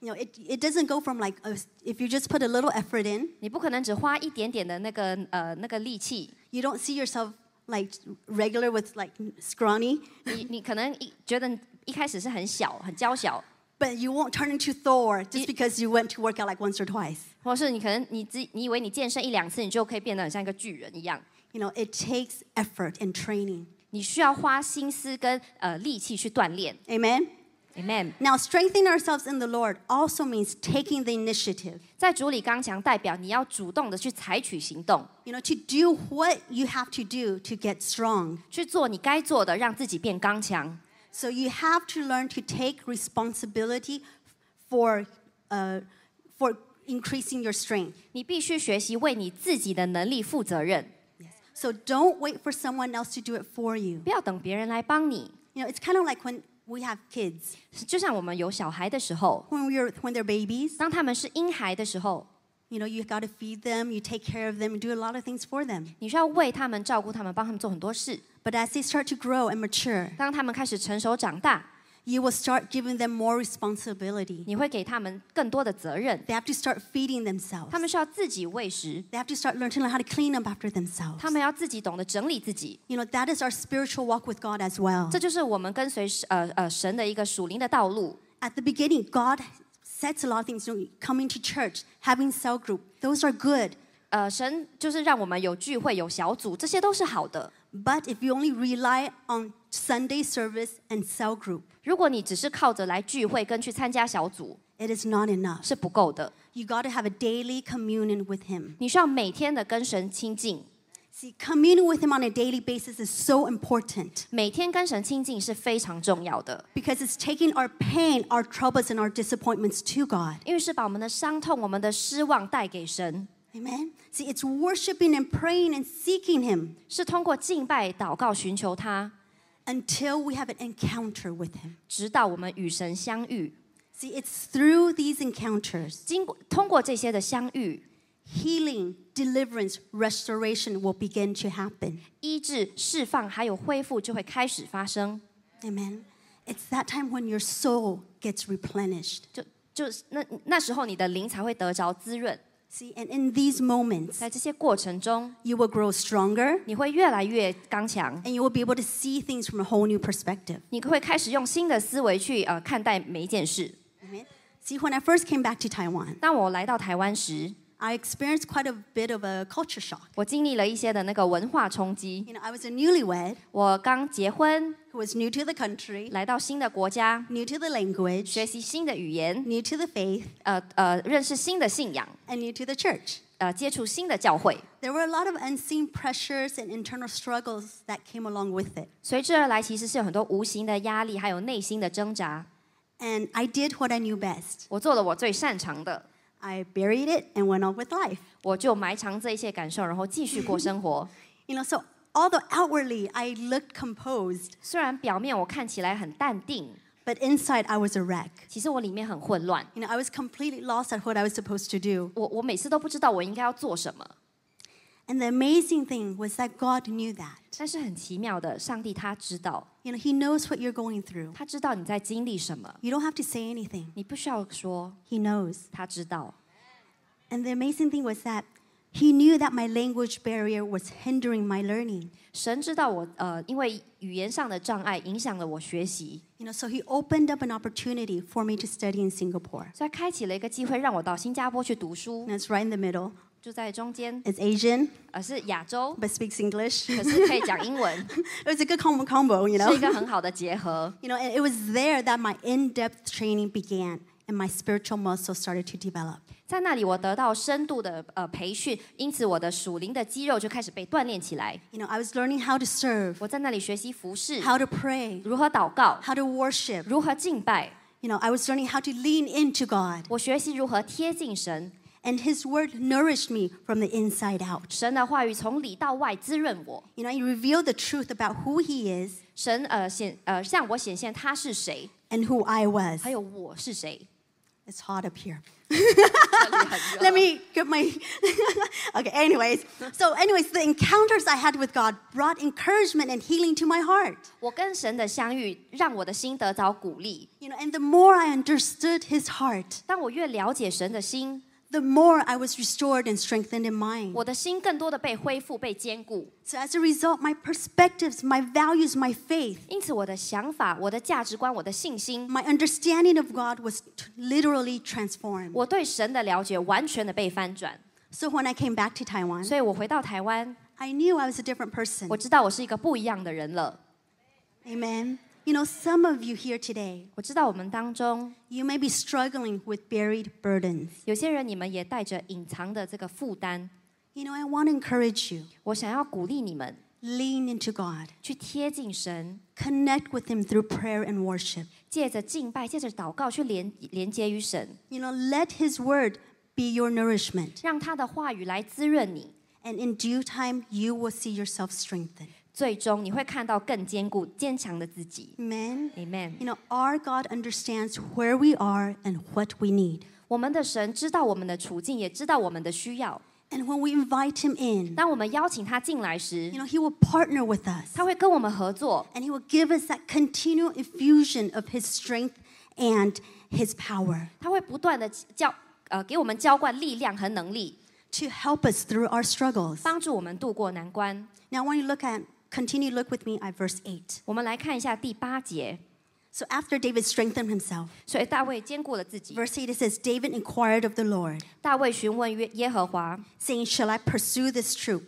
Speaker 1: You know, it, it doesn't go from like, a, if you just put a little effort in,
Speaker 2: 你不可能只花一点点的那个呃那个力气，
Speaker 1: you don't see yourself like regular with like scrawny,
Speaker 2: 你你可能一觉得 一开始是很小很娇小，
Speaker 1: but you won't turn into Thor just because you went to work out like once or twice.
Speaker 2: 或是你可能你自你以为你健身一两次，你就可以变得很像一个巨人一样。
Speaker 1: You know, it takes effort and training.
Speaker 2: 你需要花心思跟呃力气去锻炼。
Speaker 1: Amen.
Speaker 2: Amen。
Speaker 1: Now, strengthening ourselves in the Lord also means taking the initiative.
Speaker 2: 在主里刚强，代表你要主动的去采取行动，
Speaker 1: You know, to do what you have to do to get strong.
Speaker 2: 去做你该做的，让自己变刚强。
Speaker 1: So you have to learn to take responsibility for, uh, for increasing your strength.
Speaker 2: 你必须学习为你自己的能力负责任，
Speaker 1: So don't wait for someone else to do it for you.
Speaker 2: 不要等别人来帮你。
Speaker 1: You know, it's kind of like when we have kids.
Speaker 2: 就像我们有小孩的时候，
Speaker 1: When we're when they're babies,
Speaker 2: 当他们是婴孩的时候，
Speaker 1: you know, you got to feed them, you take care of them, you do a lot of things for them.
Speaker 2: 你需要为他们照顾他们，帮他们做很多事。
Speaker 1: But as they start to grow and mature,
Speaker 2: 当他们开始成熟长大，
Speaker 1: you will start giving them more responsibility.
Speaker 2: 你会给他们更多的责任。
Speaker 1: They have to start feeding themselves.
Speaker 2: 他们需要自己喂食，
Speaker 1: They have to start learning to learn how to clean up after themselves.
Speaker 2: 他们要自己懂得整理自己。
Speaker 1: You know, that is our spiritual walk with God as well.
Speaker 2: 这就是我们跟随呃呃神的一个属灵的道路。
Speaker 1: At the beginning, God sets a lot of things. You know, coming to church, having cell group, those are good.
Speaker 2: 呃，神就是让我们有聚会、有小组，这些都是好的。
Speaker 1: But if you only rely on Sunday service and cell group,
Speaker 2: 如果你只是靠着来聚会跟去参加小组
Speaker 1: it is not enough.
Speaker 2: 是不够的，
Speaker 1: You got to have a daily communion with Him.
Speaker 2: 你需要每天的跟神亲近。
Speaker 1: See, communing with Him on a daily basis is so important
Speaker 2: 每天跟神亲近是非常重要的，
Speaker 1: because it's taking our pain, our troubles, and our disappointments to God.
Speaker 2: 因为是把我们的伤痛、我们的失望带给神，
Speaker 1: Amen. See, it's worshiping and praying and seeking Him
Speaker 2: 是通过敬拜、祷告、寻求他，
Speaker 1: until we have an encounter with Him.
Speaker 2: 直到我们与神相遇。
Speaker 1: See, it's through these encounters
Speaker 2: 经过通过这些的相遇，
Speaker 1: healing, deliverance, restoration will begin to happen.
Speaker 2: 医治、释放还有恢复就会开始发生。
Speaker 1: Amen. It's that time when your soul gets replenished.
Speaker 2: 就就是那那时候你的灵才会得着滋润。
Speaker 1: See, and in these moments,
Speaker 2: 在这些过程中，
Speaker 1: you will grow stronger
Speaker 2: 你会越来越刚强，
Speaker 1: and you will be able to see things from a whole new perspective.
Speaker 2: 你会开始用新的思维去呃看待每一件事。
Speaker 1: Amen. See, when I first came back to Taiwan,
Speaker 2: 当我来到台湾时，
Speaker 1: I experienced quite a bit of a culture shock.
Speaker 2: 我经历了一些的那个文化冲击。
Speaker 1: You know, I was a newlywed
Speaker 2: 我刚结婚，
Speaker 1: who was new to the country,
Speaker 2: 来到新的国家，
Speaker 1: new to the language,
Speaker 2: 学习新的语言，
Speaker 1: new to the faith,
Speaker 2: 呃呃，认识新的信仰，
Speaker 1: and new to the church.
Speaker 2: 呃，接触新的教会。
Speaker 1: There were a lot of unseen pressures and internal struggles that came along with it.
Speaker 2: 随之而来，其实是有很多无形的压力，还有内心的挣扎。
Speaker 1: And I did what I knew best.
Speaker 2: 我做了我最擅长的，
Speaker 1: I buried it and went on with life.
Speaker 2: 我就埋藏这一切感受，然后继续过生活。
Speaker 1: You know, so although outwardly I looked composed,
Speaker 2: 虽然表面我看起来很淡定，
Speaker 1: but inside I was a wreck.
Speaker 2: 其实我里面很混乱。
Speaker 1: You know, I was completely lost at what I was supposed to do.
Speaker 2: 我我每次都不知道我应该要做什么。
Speaker 1: And the amazing thing was that God knew that.
Speaker 2: 但是很奇妙的，上帝他知道，
Speaker 1: You know, He knows what you're going through.
Speaker 2: 他知道你在经历什么，
Speaker 1: You don't have to say anything.
Speaker 2: 你不需要说，
Speaker 1: He knows.
Speaker 2: 他知道。
Speaker 1: And the amazing thing was that He knew that my language barrier was hindering my learning.
Speaker 2: 神知道我呃，因为语言上的障碍影响了我学习，
Speaker 1: You know, so He opened up an opportunity for me to study in Singapore.
Speaker 2: 所以他开启了一个机会让我到新加坡去读书，
Speaker 1: And it's right in the middle.
Speaker 2: 就在中间，
Speaker 1: It's Asian,
Speaker 2: 呃，是亚洲，
Speaker 1: but speaks English.
Speaker 2: 可是可以讲英文，
Speaker 1: it was a good combo, combo you know.
Speaker 2: 是一个很好的结合。
Speaker 1: You know, and it was there that my in-depth training began and my spiritual muscle started to develop.
Speaker 2: 在那里，我得到深度的呃培训，因此我的属灵的肌肉就开始被锻炼起来。
Speaker 1: You know, I was learning how to serve,
Speaker 2: 我在那里学习服侍，
Speaker 1: how to pray,
Speaker 2: 如何祷告，
Speaker 1: how to worship.
Speaker 2: 如何敬拜。
Speaker 1: You know, I was learning how to lean into God.
Speaker 2: 我学习如何贴近神，
Speaker 1: And His Word nourished me from the inside out.
Speaker 2: 神的话语从里到外滋润我。
Speaker 1: You know, He revealed the truth about who He is
Speaker 2: 神呃显呃向我显现他是谁，
Speaker 1: and who I was.
Speaker 2: 还有我是谁。
Speaker 1: It's hot up here.
Speaker 2: 这里很热
Speaker 1: Let me get my. okay, anyways. So, anyways, the encounters I had with God brought encouragement and healing to my heart.
Speaker 2: 我跟神的相遇，让我的心得着鼓励。
Speaker 1: You know, and the more I understood His heart,
Speaker 2: 当我越了解神的心，
Speaker 1: the more I was restored and strengthened in mind.
Speaker 2: 我的心更多的被恢复、被坚固。
Speaker 1: So, as a result, my perspectives, my values, my faith,
Speaker 2: 因此，我的想法、我的价值观、我的信心，
Speaker 1: my understanding of God was t- literally transformed.
Speaker 2: 我对神的了解完全的被翻转。
Speaker 1: So, when I came back to Taiwan,
Speaker 2: 所以我回到台湾，
Speaker 1: I knew I was a different person.
Speaker 2: 我知道我是一个不一样的人了。
Speaker 1: Amen. You know, some of you here today,
Speaker 2: 我知道我们当中
Speaker 1: you may be struggling with buried burdens.
Speaker 2: 有些人，你们也带着隐藏的这个负担。
Speaker 1: You know, I want to encourage you
Speaker 2: 我想要鼓励你们
Speaker 1: lean into God,
Speaker 2: 去贴近神，
Speaker 1: connect with Him through prayer and worship.
Speaker 2: 借着敬拜，借着祷告去连连接于神，
Speaker 1: You know, let His word be your nourishment.
Speaker 2: 让他的话语来滋润你。
Speaker 1: And in due time, you will see yourself strengthened.
Speaker 2: 最终你会看到更坚固、坚强的自己。
Speaker 1: Amen.
Speaker 2: Amen。
Speaker 1: You know, our God understands where we are and what we need.
Speaker 2: 我们的神知道我们的处境，也知道我们的需要。
Speaker 1: And when we invite Him in,
Speaker 2: 当我们邀请他进来时
Speaker 1: you，know, He will partner with us
Speaker 2: 他会跟我们合作，
Speaker 1: and He will give us that continual infusion of His strength and His power
Speaker 2: 他会不断的浇呃给我们浇灌力量和能力，
Speaker 1: to help us through our struggles.
Speaker 2: 帮助我们度过难关。
Speaker 1: Now, I want you to look at, continue to look with me at verse 8.
Speaker 2: 我们来看一下第八节。
Speaker 1: So after David strengthened himself,
Speaker 2: 所以大卫兼顾了自己。
Speaker 1: verse 8 it says, David inquired of the Lord,
Speaker 2: 大卫询问约耶和华
Speaker 1: saying, Shall I pursue this troop?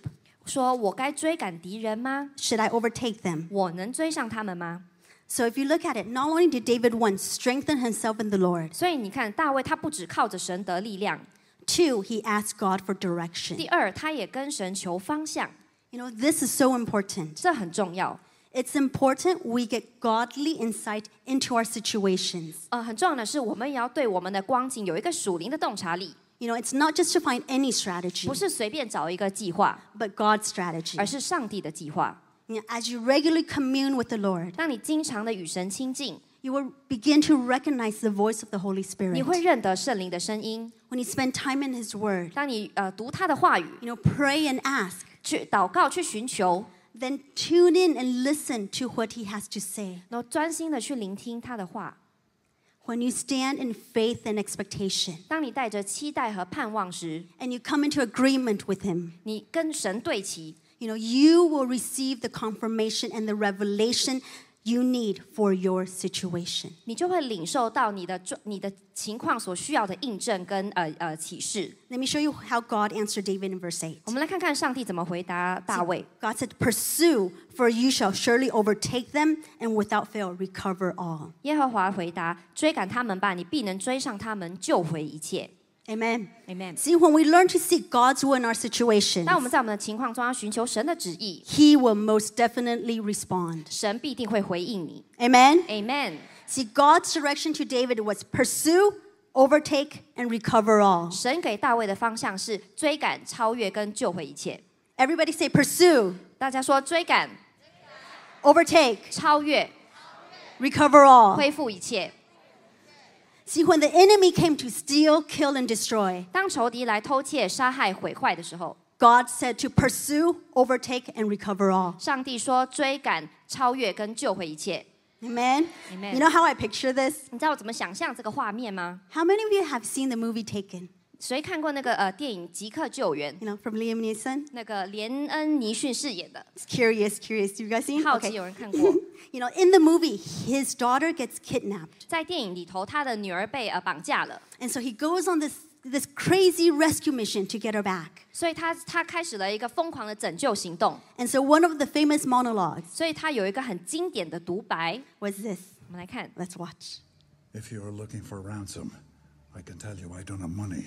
Speaker 2: 说：“我该追赶敌人吗？
Speaker 1: Should I overtake them?
Speaker 2: 我能追上他们吗
Speaker 1: So if you look at it, not only did David once strengthen himself in the Lord,？”
Speaker 2: 所以你看，大卫他不只靠着神得力量，
Speaker 1: two, he asked God for direction.
Speaker 2: 第二，他也跟神求方向，
Speaker 1: You know, this is so important.
Speaker 2: 这很重要。
Speaker 1: It's important we get godly insight into our situations.
Speaker 2: 呃，很重要的是，我们也要对我们的光景有一个属灵的洞察力，
Speaker 1: You know, it's not just to find any strategy,
Speaker 2: 不是随便找一个计划，
Speaker 1: but God's strategy.
Speaker 2: 而是上帝的计划。
Speaker 1: You know, as you regularly commune with the Lord,
Speaker 2: 当你经常的与神亲近，
Speaker 1: you will begin to recognize the voice of the Holy
Speaker 2: 你
Speaker 1: Spirit.
Speaker 2: 会认得圣灵的声音。
Speaker 1: When you spend time in His Word,
Speaker 2: 当你呃读他的话语，
Speaker 1: you know, pray and ask,
Speaker 2: 去祷告，去寻求，
Speaker 1: then tune in and listen to what He has to say.
Speaker 2: 然后专心的去聆听他的话。
Speaker 1: When you stand in faith and expectation,
Speaker 2: 当你带着期待和盼望时，
Speaker 1: and you come into agreement with Him,
Speaker 2: 你跟神对齐，
Speaker 1: you know, you will receive the confirmation and the revelation you need for your situation.
Speaker 2: 你就会领受到你的状你的情况所需要的印证跟呃呃启示。
Speaker 1: Let me show you how God answered David in verse 8.
Speaker 2: 我们来看看上帝怎么回答大卫。
Speaker 1: God said, Pursue, for you shall surely overtake them and without fail recover all.
Speaker 2: 耶和华回答：追赶他们吧，你必能追上他们，救回一切。
Speaker 1: Amen.
Speaker 2: Amen。
Speaker 1: See, when we learn to seek God's will in our situations,
Speaker 2: 当我们在我们的情况中要寻求神的旨意，
Speaker 1: He will most definitely respond.
Speaker 2: 神必定会回应你。
Speaker 1: Amen.
Speaker 2: Amen。
Speaker 1: See, God's direction to David was pursue, overtake, and recover all.
Speaker 2: 神给大卫的方向是追赶、超越跟救回一切。
Speaker 1: Everybody say pursue,
Speaker 2: 大家说追赶、
Speaker 1: overtake,
Speaker 2: 超越、
Speaker 1: recover all.
Speaker 2: 恢复一切。
Speaker 1: See, when the enemy came to steal, kill, and destroy,
Speaker 2: 当仇敌来偷窃、杀害、毁坏的时候，
Speaker 1: God said to pursue, overtake, and recover all.
Speaker 2: 上帝说追赶、超越跟救回一切。
Speaker 1: Amen?
Speaker 2: Amen.
Speaker 1: You know how I picture this?
Speaker 2: 你知道我怎么想象这个画面吗？
Speaker 1: How many of you have seen the movie Taken?
Speaker 2: 谁看过那个呃电影《即刻救援》？
Speaker 1: You know, from Liam Neeson?
Speaker 2: 那个连恩尼逊饰演的，
Speaker 1: It's curious, curious. You guys seen?
Speaker 2: 好奇
Speaker 1: Okay.
Speaker 2: 有人看过。
Speaker 1: You know, in the movie, his daughter gets kidnapped.
Speaker 2: 在电影里头，他的女儿被呃绑架了，
Speaker 1: And so he goes on this, this crazy rescue mission to get her back.
Speaker 2: 所以他他开始了一个疯狂的拯救行动。
Speaker 1: And so one of the famous monologues
Speaker 2: 所以他有一个很经典的独白，
Speaker 1: was this.
Speaker 2: 我们来看。
Speaker 1: Let's watch.
Speaker 3: If you are looking for ransom, I can tell you I don't have money.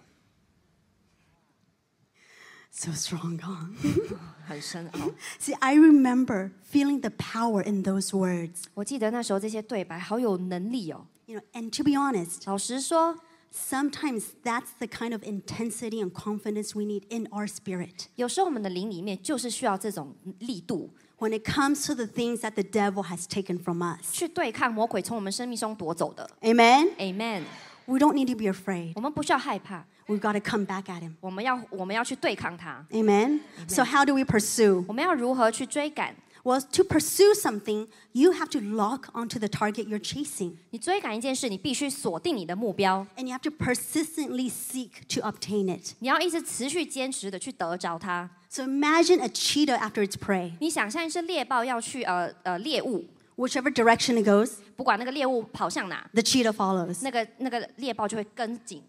Speaker 1: So strong, huh?
Speaker 2: 很深奥。
Speaker 1: See, I remember feeling the power in those words.
Speaker 2: 我记得那时候这些对白好有能力哦。
Speaker 1: You know, and to be honest,
Speaker 2: 老实说，
Speaker 1: sometimes that's the kind of intensity and confidence we need in our spirit
Speaker 2: 有时候我们的灵里面就是需要这种力度，
Speaker 1: when it comes to the things that the devil has taken from us.
Speaker 2: 去对抗魔鬼从我们生命中夺走的。
Speaker 1: Amen?
Speaker 2: Amen。
Speaker 1: We don't need to be afraid.
Speaker 2: 我们不需要害怕，
Speaker 1: We've got to come back at him.
Speaker 2: 我们要我们要去对抗它。
Speaker 1: Amen? So, how do we pursue?
Speaker 2: 我们要如何去追赶？
Speaker 1: Well, to pursue something, you have to lock onto the target you're chasing.
Speaker 2: 你追赶一件事，你必须锁定你的目标，
Speaker 1: And you have to persistently seek to obtain it.
Speaker 2: 你要一直持续坚持的去得着它。
Speaker 1: So imagine a cheetah after its prey.
Speaker 2: 你想象一只猎豹要去呃呃猎物，
Speaker 1: Whichever direction it goes,
Speaker 2: 不管那个猎物跑向哪，
Speaker 1: the cheetah follows.
Speaker 2: 那个那个猎豹就会跟紧。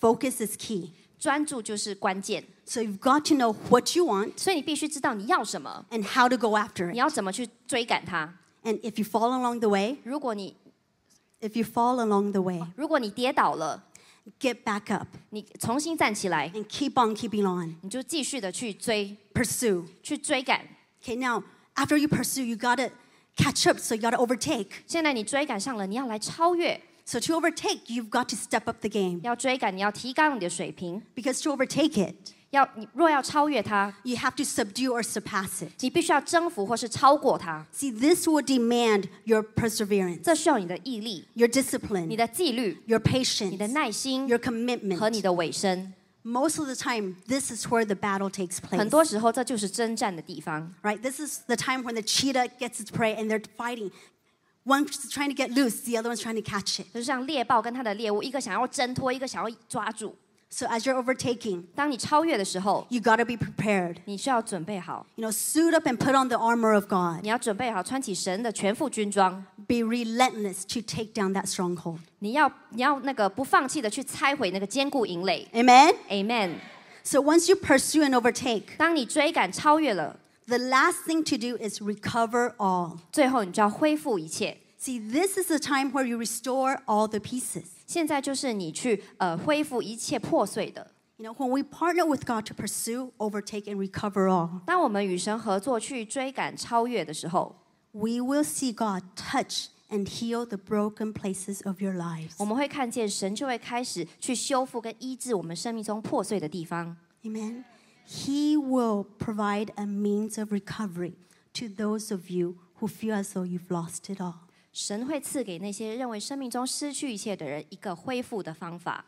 Speaker 1: Focus is key.
Speaker 2: 专注就是关键，
Speaker 1: So you've got to know what you want
Speaker 2: 所以你必须知道你要什么，
Speaker 1: and how to go after
Speaker 2: 你
Speaker 1: it.
Speaker 2: 要怎么去追赶它。
Speaker 1: And if you fall along the way,
Speaker 2: 如果你
Speaker 1: if you fall along the way,
Speaker 2: 如果你跌倒了，
Speaker 1: get back up
Speaker 2: 你重新站起来，
Speaker 1: and keep on keeping on.
Speaker 2: 你就继续的去追，
Speaker 1: Pursue.
Speaker 2: 去追赶。
Speaker 1: Okay, now after you pursue, you gotta catch up, so you gotta overtake.
Speaker 2: 现在你追赶上了，你要来超越，
Speaker 1: So to overtake, you've got to step up the game.
Speaker 2: 要追赶，你要提高你的水平。
Speaker 1: Because to overtake it,
Speaker 2: 要你若要超越它，
Speaker 1: you have to subdue or surpass it.
Speaker 2: 你必须要征服或是超过它。
Speaker 1: See, this will demand your perseverance,
Speaker 2: 这需要你的毅力、
Speaker 1: your
Speaker 2: 你
Speaker 1: discipline,
Speaker 2: 的纪律、
Speaker 1: your
Speaker 2: 你
Speaker 1: patience,
Speaker 2: 的耐心
Speaker 1: your
Speaker 2: 和
Speaker 1: commitment.
Speaker 2: 你的尾声。
Speaker 1: Most of the time, this is where the battle takes
Speaker 2: 很
Speaker 1: place.
Speaker 2: 多时候，这就是征战的地方。
Speaker 1: Right? This is the time when the cheetah gets its prey and they're fighting. One's trying to get loose, the other one's trying to catch it.
Speaker 2: 就像猎豹跟它的猎物，一个想要挣脱，一个想要抓住。
Speaker 1: So as you're overtaking,
Speaker 2: 当你超越的时候，
Speaker 1: you got to be prepared.
Speaker 2: 你需要准备好，
Speaker 1: You know, suit up and put on the armor of God.
Speaker 2: 你要准备好穿起神的全副军装，
Speaker 1: Be relentless to take down that stronghold.
Speaker 2: 你要你要那个不放弃的去拆毁那个坚固营垒。
Speaker 1: Amen?
Speaker 2: Amen。
Speaker 1: So once you pursue and overtake,
Speaker 2: 当你追赶超越了，
Speaker 1: the last thing to do is recover all.
Speaker 2: 最后你就要恢复一切。
Speaker 1: See, this is the time where you restore all the pieces.
Speaker 2: 现在就是你去呃恢复一切破碎的。
Speaker 1: You know, when we partner with God to pursue, overtake, and recover all,
Speaker 2: 当我们与神合作去追赶超越的时候，
Speaker 1: we will see God touch and heal the broken places of your lives.
Speaker 2: 我们会看见神就会开始去修复跟医治我们生命中破碎的地方。
Speaker 1: Amen. He will provide a means of recovery to those of you who feel as though you've lost it all.
Speaker 2: 神会赐给那些认为生命中失去一切的人一个恢复的方法。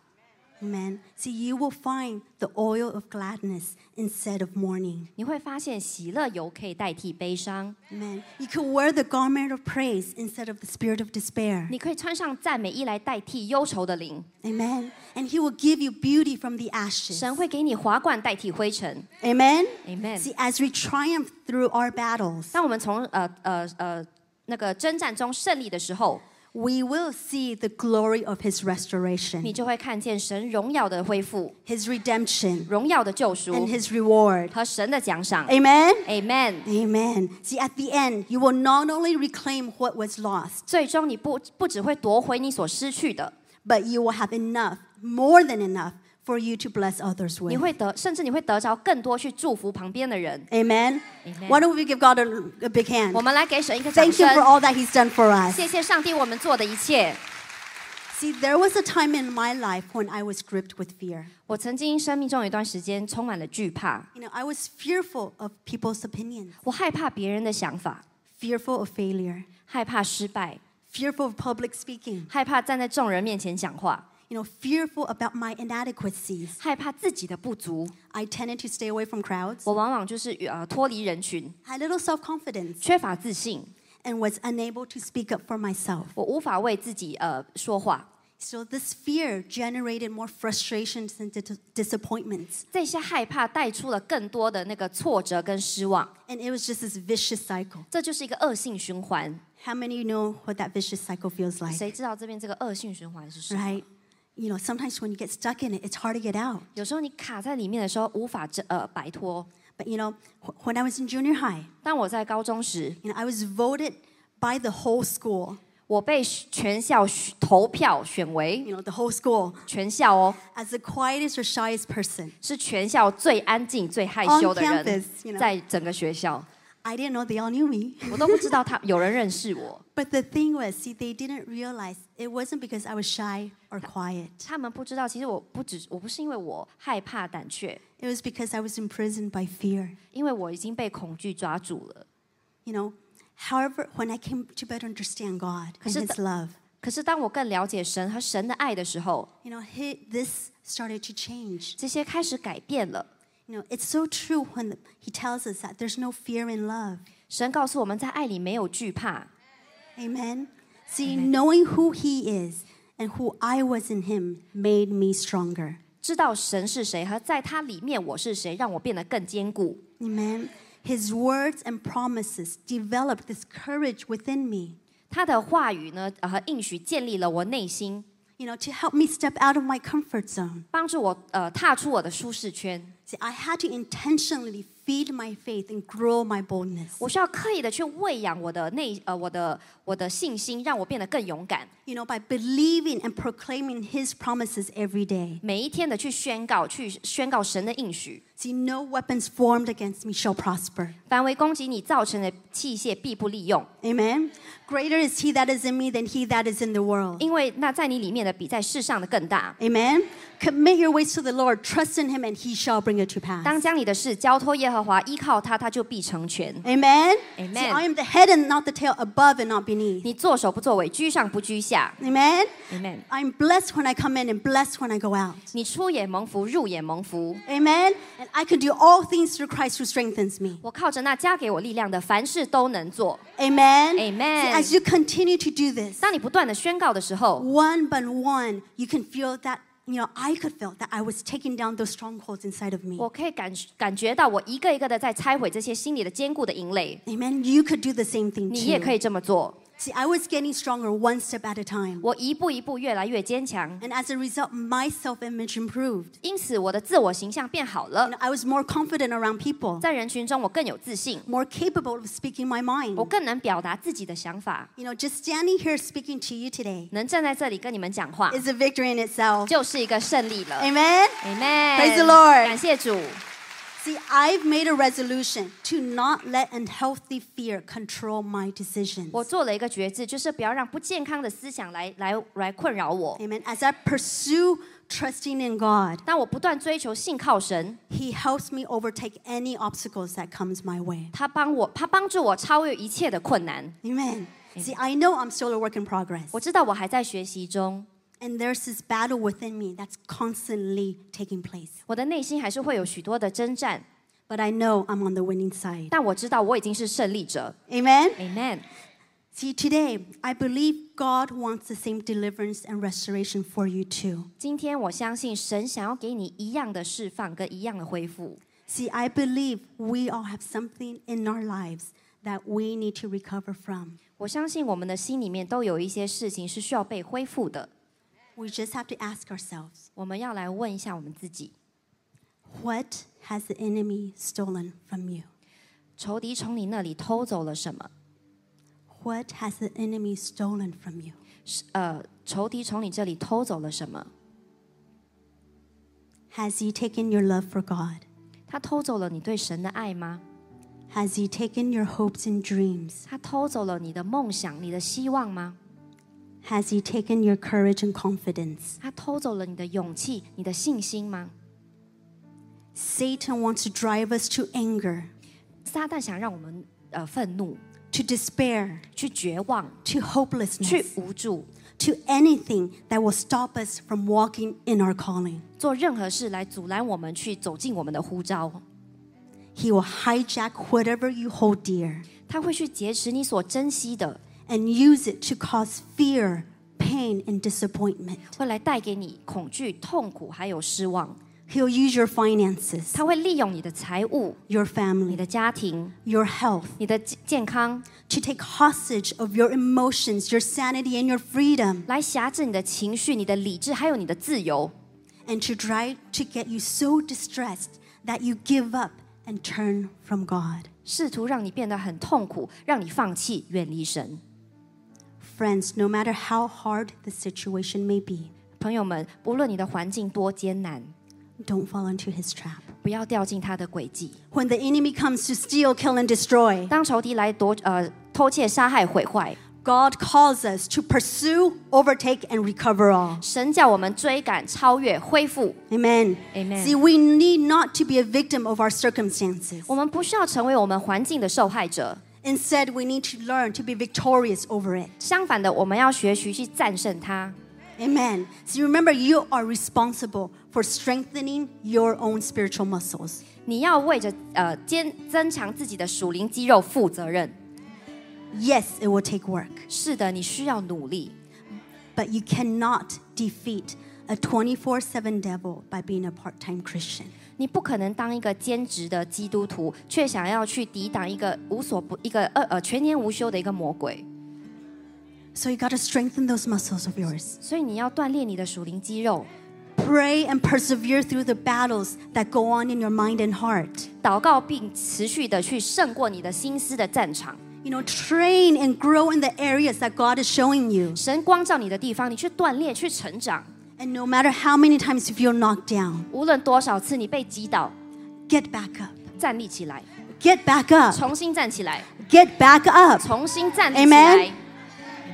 Speaker 1: Amen. See, you will find the oil of gladness instead of mourning.
Speaker 2: 你会发现喜乐油可以代替悲伤，
Speaker 1: Amen. You can wear the garment of praise instead of the spirit of despair.
Speaker 2: 你可以穿上赞美衣来代替忧愁的灵。
Speaker 1: Amen. And He will give you beauty from the ashes.
Speaker 2: 神会给你华冠代替灰尘。
Speaker 1: Amen.
Speaker 2: Amen
Speaker 1: See, as we triumph through our battles,
Speaker 2: 当我们从呃呃呃 那个征战中胜利的时候，
Speaker 1: we will see the glory of His restoration,
Speaker 2: 你就会看见神荣耀的恢复、
Speaker 1: His redemption,
Speaker 2: 荣耀的救赎
Speaker 1: and His reward.
Speaker 2: 和神的奖赏。
Speaker 1: Amen.
Speaker 2: Amen。
Speaker 1: Amen. See, at the end, you will not only reclaim what was lost,
Speaker 2: 最终你不不只会夺回你所失去的，
Speaker 1: but you will have enough, more than enough, for you to bless others
Speaker 2: 你
Speaker 1: with.
Speaker 2: 会得，甚至你会得着更多去祝福旁边的人。
Speaker 1: Amen.
Speaker 2: Amen.
Speaker 1: Why don't we give God a, a big hand?
Speaker 2: 我们来给神一个掌
Speaker 1: Thank you
Speaker 2: 声
Speaker 1: for，all that He's done for us.
Speaker 2: 谢谢上帝我们做的一切。
Speaker 1: See, there was a time in my life when I was gripped with fear.
Speaker 2: 我曾经生命中有一段时间充满了惧怕，
Speaker 1: You know, I was fearful of people's opinions,
Speaker 2: 我害怕别人的想法，
Speaker 1: fearful of failure,
Speaker 2: 害怕失败，
Speaker 1: fearful of public speaking,
Speaker 2: 害怕站在众人面前讲话，
Speaker 1: you know, fearful about my inadequacies.
Speaker 2: 害怕自己的不足。
Speaker 1: I tended to stay away from crowds,
Speaker 2: 我往往就是呃脱离人群，
Speaker 1: had little self confidence,
Speaker 2: 缺乏自信，
Speaker 1: and was unable to speak up for myself.
Speaker 2: 我无法为自己呃说话。
Speaker 1: So this fear generated more frustrations and dis- disappointments.
Speaker 2: 这些害怕带出了更多的那个挫折跟失望，
Speaker 1: And it was just this vicious cycle.
Speaker 2: 这就是一个恶性循环。
Speaker 1: How many know what that vicious cycle feels like?
Speaker 2: 谁知道这边这个恶性循环是什么？
Speaker 1: Right? You know, sometimes when you get stuck in it, it's hard to get out.
Speaker 2: 有时候你卡在里面的时候无法这呃摆脱。
Speaker 1: But you know, wh- when I was in junior high,
Speaker 2: 当我在高中时，
Speaker 1: you know, I was voted by the whole school,
Speaker 2: 我被全校选投票选为
Speaker 1: you know, the whole school,
Speaker 2: 全校哦，
Speaker 1: as the quietest or shyest person.
Speaker 2: 是全校最安静、最害羞的
Speaker 1: On
Speaker 2: 人
Speaker 1: campus, you，know.
Speaker 2: 在整个学校，
Speaker 1: I didn't know they all knew me.
Speaker 2: 我都不知道他有人认识我。
Speaker 1: But the thing was, see, they didn't realize it wasn't because I was shy or quiet.
Speaker 2: 他们不知道，其实我不只我不是因为我害怕胆怯，
Speaker 1: It was because I was imprisoned by fear.
Speaker 2: 因为我已经被恐惧抓住了。
Speaker 1: You know, however, when I came to better understand God and
Speaker 2: 可是
Speaker 1: His love,
Speaker 2: 可是当我更了解神和神的爱的时候，
Speaker 1: you know, he, this started to change.
Speaker 2: 这些开始改变了。
Speaker 1: You know, it's so true when He tells us that there's no fear in love.
Speaker 2: 神告诉我们在爱里没有惧怕。
Speaker 1: Amen. See, knowing who He is and who I was in Him made me stronger.
Speaker 2: 知道神是谁和在他里面我是谁，让我变得更坚固。
Speaker 1: Amen. His words and promises developed this courage within me,
Speaker 2: 他的话语呢，呃和应许建立了我内心，
Speaker 1: you know, to help me step out of my comfort zone.
Speaker 2: 帮助我呃踏出我的舒适圈。
Speaker 1: See, I had to intentionally feed my faith and grow my boldness.
Speaker 2: 我需要刻意的去喂养我的内呃我的我的信心，让我变得更勇敢。
Speaker 1: You know, by believing and proclaiming His promises every day.
Speaker 2: 每一天的去宣告，去宣告神的应许。
Speaker 1: See, no weapons formed against me shall prosper.
Speaker 2: 凡为攻击你造成的器械，必不利用，
Speaker 1: Amen. Greater is He that is in me than He that is in the world.
Speaker 2: 因为那在你里面的比在世上的更大。
Speaker 1: Amen. Commit your ways to the Lord, trust in Him, and He shall bring it to pass.
Speaker 2: 当将你的事交托耶和华，依靠他，他就必成全。
Speaker 1: Amen.
Speaker 2: Amen.
Speaker 1: See, I am the head and not the tail, above and not beneath.
Speaker 2: 你做手不作为，居上不居下。
Speaker 1: Amen.
Speaker 2: Amen。
Speaker 1: I'm blessed when I come in and blessed when I go out.
Speaker 2: 你出也蒙福，入也蒙福。
Speaker 1: Amen. And I can do all things through Christ who strengthens me.
Speaker 2: 我靠着那加给我力量的，凡事都能做。
Speaker 1: Amen.
Speaker 2: Amen.
Speaker 1: See, as you continue to do this,
Speaker 2: 当你不断的宣告的时候，
Speaker 1: one by one, you can feel that, you know, I could feel that I was taking down those strongholds inside of me.
Speaker 2: 我可以感感觉到我一个一个的在拆毁这些心里的坚固的营垒。
Speaker 1: Amen. You could do the same thing
Speaker 2: 你也可以这么做。
Speaker 1: See, I was getting stronger one step at a time.
Speaker 2: 我一步一步越来越坚强，
Speaker 1: And as a result, my self image improved.
Speaker 2: 因此我的自我形象变好
Speaker 1: You
Speaker 2: 了
Speaker 1: know,。I was more confident around people,
Speaker 2: 在人群中，我更有自信，
Speaker 1: more capable of speaking my
Speaker 2: 我
Speaker 1: mind.
Speaker 2: 更能表达自己的想法。
Speaker 1: You know, just standing here speaking to you today
Speaker 2: 能站在这里跟你们讲话，
Speaker 1: is a victory in itself.
Speaker 2: 就是一个胜利了。
Speaker 1: Amen.
Speaker 2: Amen。
Speaker 1: Praise the Lord
Speaker 2: 感谢主。
Speaker 1: See, I've made a resolution to not let unhealthy fear control my decisions.
Speaker 2: 我做了一个决志，就是不要让不健康的思想来来来困扰我。
Speaker 1: Amen. As I pursue trusting in God,
Speaker 2: 当我不断追求信靠神，
Speaker 1: He helps me overtake any obstacles that comes my way.
Speaker 2: 他帮我，他帮助我超越一切的困难。
Speaker 1: Amen. See, I know I'm still a work in progress.
Speaker 2: 我知道我还在学习中，
Speaker 1: And there's this battle within me that's constantly taking place.
Speaker 2: 我的内心还是会有许多的征战，
Speaker 1: But I know I'm on the winning side.
Speaker 2: 但我知道我已经是胜利者。
Speaker 1: Amen.
Speaker 2: Amen。
Speaker 1: See, today, I believe God wants the same deliverance and restoration for you too.
Speaker 2: 今天我相信神想要给你一样的释放跟一样的恢复。
Speaker 1: See, I believe we all have something in our lives that we need to recover from.
Speaker 2: 我相信我们的心里面都有一些事情是需要被恢复的。
Speaker 1: We just have to ask ourselves
Speaker 2: 我们要来问一下我们自己：
Speaker 1: what has the enemy stolen from you?
Speaker 2: 仇敌从你那里偷走了什么？
Speaker 1: What has the enemy stolen from you?
Speaker 2: 是呃，仇敌从你这里偷走了什么？
Speaker 1: Has he taken your love for God?
Speaker 2: 他偷走了你对神的爱吗？
Speaker 1: Has he taken your hopes and dreams?
Speaker 2: 他偷走了你的梦想、你的希望吗？
Speaker 1: Has he taken your courage and confidence?
Speaker 2: 他偷走了你的勇气、你的信心吗？
Speaker 1: Satan wants to drive us to anger,
Speaker 2: 撒旦想让我们呃愤怒、
Speaker 1: to despair,
Speaker 2: 去绝望、
Speaker 1: to
Speaker 2: 去
Speaker 1: hopelessness,
Speaker 2: 无助，
Speaker 1: to anything that will stop us from walking in our calling.
Speaker 2: 做任何事来阻拦我们去走进我们的呼召。
Speaker 1: He will hijack whatever you hold dear
Speaker 2: 他会去劫持你所珍惜的，
Speaker 1: and use it to cause fear, pain, and disappointment.
Speaker 2: 会来带给你恐惧、痛苦还有失望。
Speaker 1: He'll use your finances,
Speaker 2: 他会利用你的财物、
Speaker 1: your
Speaker 2: 你
Speaker 1: family,
Speaker 2: 的家庭、
Speaker 1: your health
Speaker 2: 你的健健康，
Speaker 1: to take hostage of your emotions, your sanity, and your freedom,
Speaker 2: 来辖制你的情绪、你的理智，还有你的自由，
Speaker 1: and to try to get you so distressed that you give up and turn from God.
Speaker 2: 试图让你变得很痛苦，让你放弃、远离神。
Speaker 1: Friends, no matter how hard the situation may be,
Speaker 2: 朋友们，不论你的环境多艰难，
Speaker 1: don't fall into his trap.
Speaker 2: 不要掉进他的诡计。
Speaker 1: When the enemy comes to steal, kill, and destroy,
Speaker 2: 当仇敌来夺呃偷窃、杀害、毁坏，
Speaker 1: God calls us to pursue, overtake, and recover all.
Speaker 2: 神叫我们追赶、超越、恢复。
Speaker 1: Amen.
Speaker 2: Amen.
Speaker 1: See, we need not to be a victim of our circumstances.
Speaker 2: 我们不需要成为我们环境的受害者，
Speaker 1: Instead, we need to learn to be victorious over it.
Speaker 2: 相反的，我们要学习去战胜它。
Speaker 1: Amen. So remember, you are responsible for strengthening your own spiritual muscles.
Speaker 2: 你要为着呃坚增强自己的属灵肌肉负责任。
Speaker 1: Yes, it will take work,
Speaker 2: 是的，你需要努力，
Speaker 1: but you cannot defeat a 24 7 devil by being a part time Christian.
Speaker 2: 你不可能当一个兼职的基督徒，却想要去抵挡一个无所不一个呃呃全年无休的一个魔鬼。
Speaker 1: So you got to strengthen those muscles of yours.
Speaker 2: 所以你要锻炼你的属灵肌肉，
Speaker 1: Pray and persevere through the battles that go on in your mind and heart.
Speaker 2: 祷告并持续的去胜过你的心思的战场。
Speaker 1: You know, train and grow in the areas that God is showing you.
Speaker 2: 神光照你的地方，你去锻炼，去成长。
Speaker 1: And no matter how many times you feel knocked down,
Speaker 2: 无论多少次你被击倒，
Speaker 1: get back up.
Speaker 2: 站立起来，
Speaker 1: Get back up.
Speaker 2: 重新站起来，
Speaker 1: Get back up.
Speaker 2: 重新站立起来。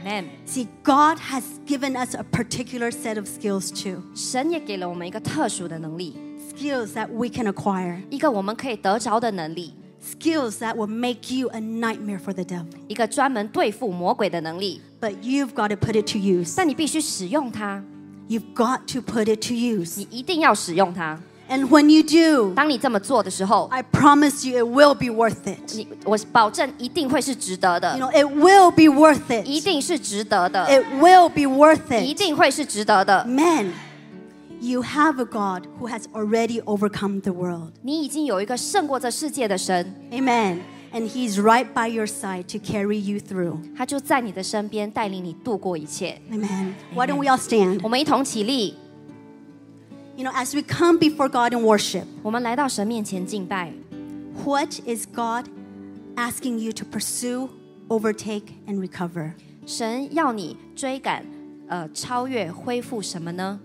Speaker 2: Amen。
Speaker 1: See, God has given us a particular set of skills too.
Speaker 2: 神也给了我们一个特殊的能力，
Speaker 1: Skills that we can acquire.
Speaker 2: 一个我们可以得着的能力，
Speaker 1: Skills that will make you a nightmare for the devil.
Speaker 2: 一个专门对付魔鬼的能力。
Speaker 1: But you've got to put it to use.
Speaker 2: 但你必须使用它，
Speaker 1: You've got to put it to use.
Speaker 2: 你一定要使用它。
Speaker 1: And when you do,
Speaker 2: 当你这么做的时候，
Speaker 1: I promise you it will be worth it.
Speaker 2: 你我保证一定会是值得
Speaker 1: You
Speaker 2: 的，
Speaker 1: know, it will be worth
Speaker 2: 一
Speaker 1: it.
Speaker 2: 定是值得的，
Speaker 1: It will be worth
Speaker 2: 一
Speaker 1: it.
Speaker 2: 定会是值得的。
Speaker 1: Man, you have a God who has already overcome the world.
Speaker 2: 你已经有一个胜过这世界的神，
Speaker 1: Amen. And He's right by your side to carry you through.
Speaker 2: 他就在你的身边，带领你度过一切。
Speaker 1: Amen. Why don't we all stand?
Speaker 2: 我们一同起立，
Speaker 1: You know, as we come before God in worship,
Speaker 2: 我们来到神面前敬拜。
Speaker 1: what is God asking you to pursue, overtake, and recover?
Speaker 2: 神要你追赶，呃，超越、恢复什么呢？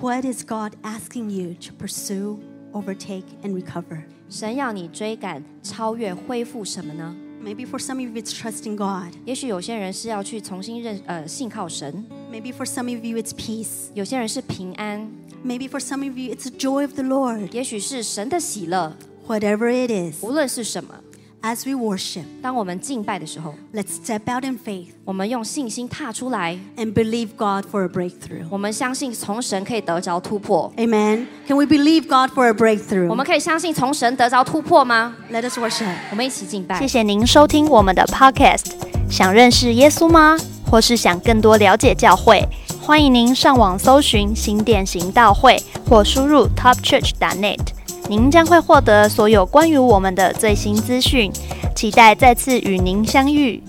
Speaker 1: What is God asking you to pursue, overtake, and recover?
Speaker 2: 神要你追赶、超越、恢复什么呢
Speaker 1: ？Maybe for some of you, it's trusting God.
Speaker 2: 也许有些人是要去重新认呃信靠神
Speaker 1: ，Maybe for some of you, it's peace.
Speaker 2: 有些人是平安
Speaker 1: ，Maybe for some of you, it's the joy of the Lord.
Speaker 2: 也许是神的喜乐。
Speaker 1: Whatever it is,
Speaker 2: 无论是什么，
Speaker 1: As we worship，
Speaker 2: 当我们敬拜的时候
Speaker 1: ，Let's step out in faith，
Speaker 2: 我们用信心踏出来
Speaker 1: ，and believe God for a breakthrough。
Speaker 2: 我们相信从神可以得着突破。
Speaker 1: Amen。Can we believe God for a breakthrough？
Speaker 2: 我们可以相信从神得着突破吗
Speaker 1: ？Let us worship。
Speaker 2: 我们一起敬拜。
Speaker 4: 谢谢您收听我们的 Podcast。想认识耶稣吗？或是想更多了解教会？欢迎您上网搜寻“新店行道会”或输入 topchurch.net。您将会获得所有关于我们的最新资讯。期待再次与您相遇。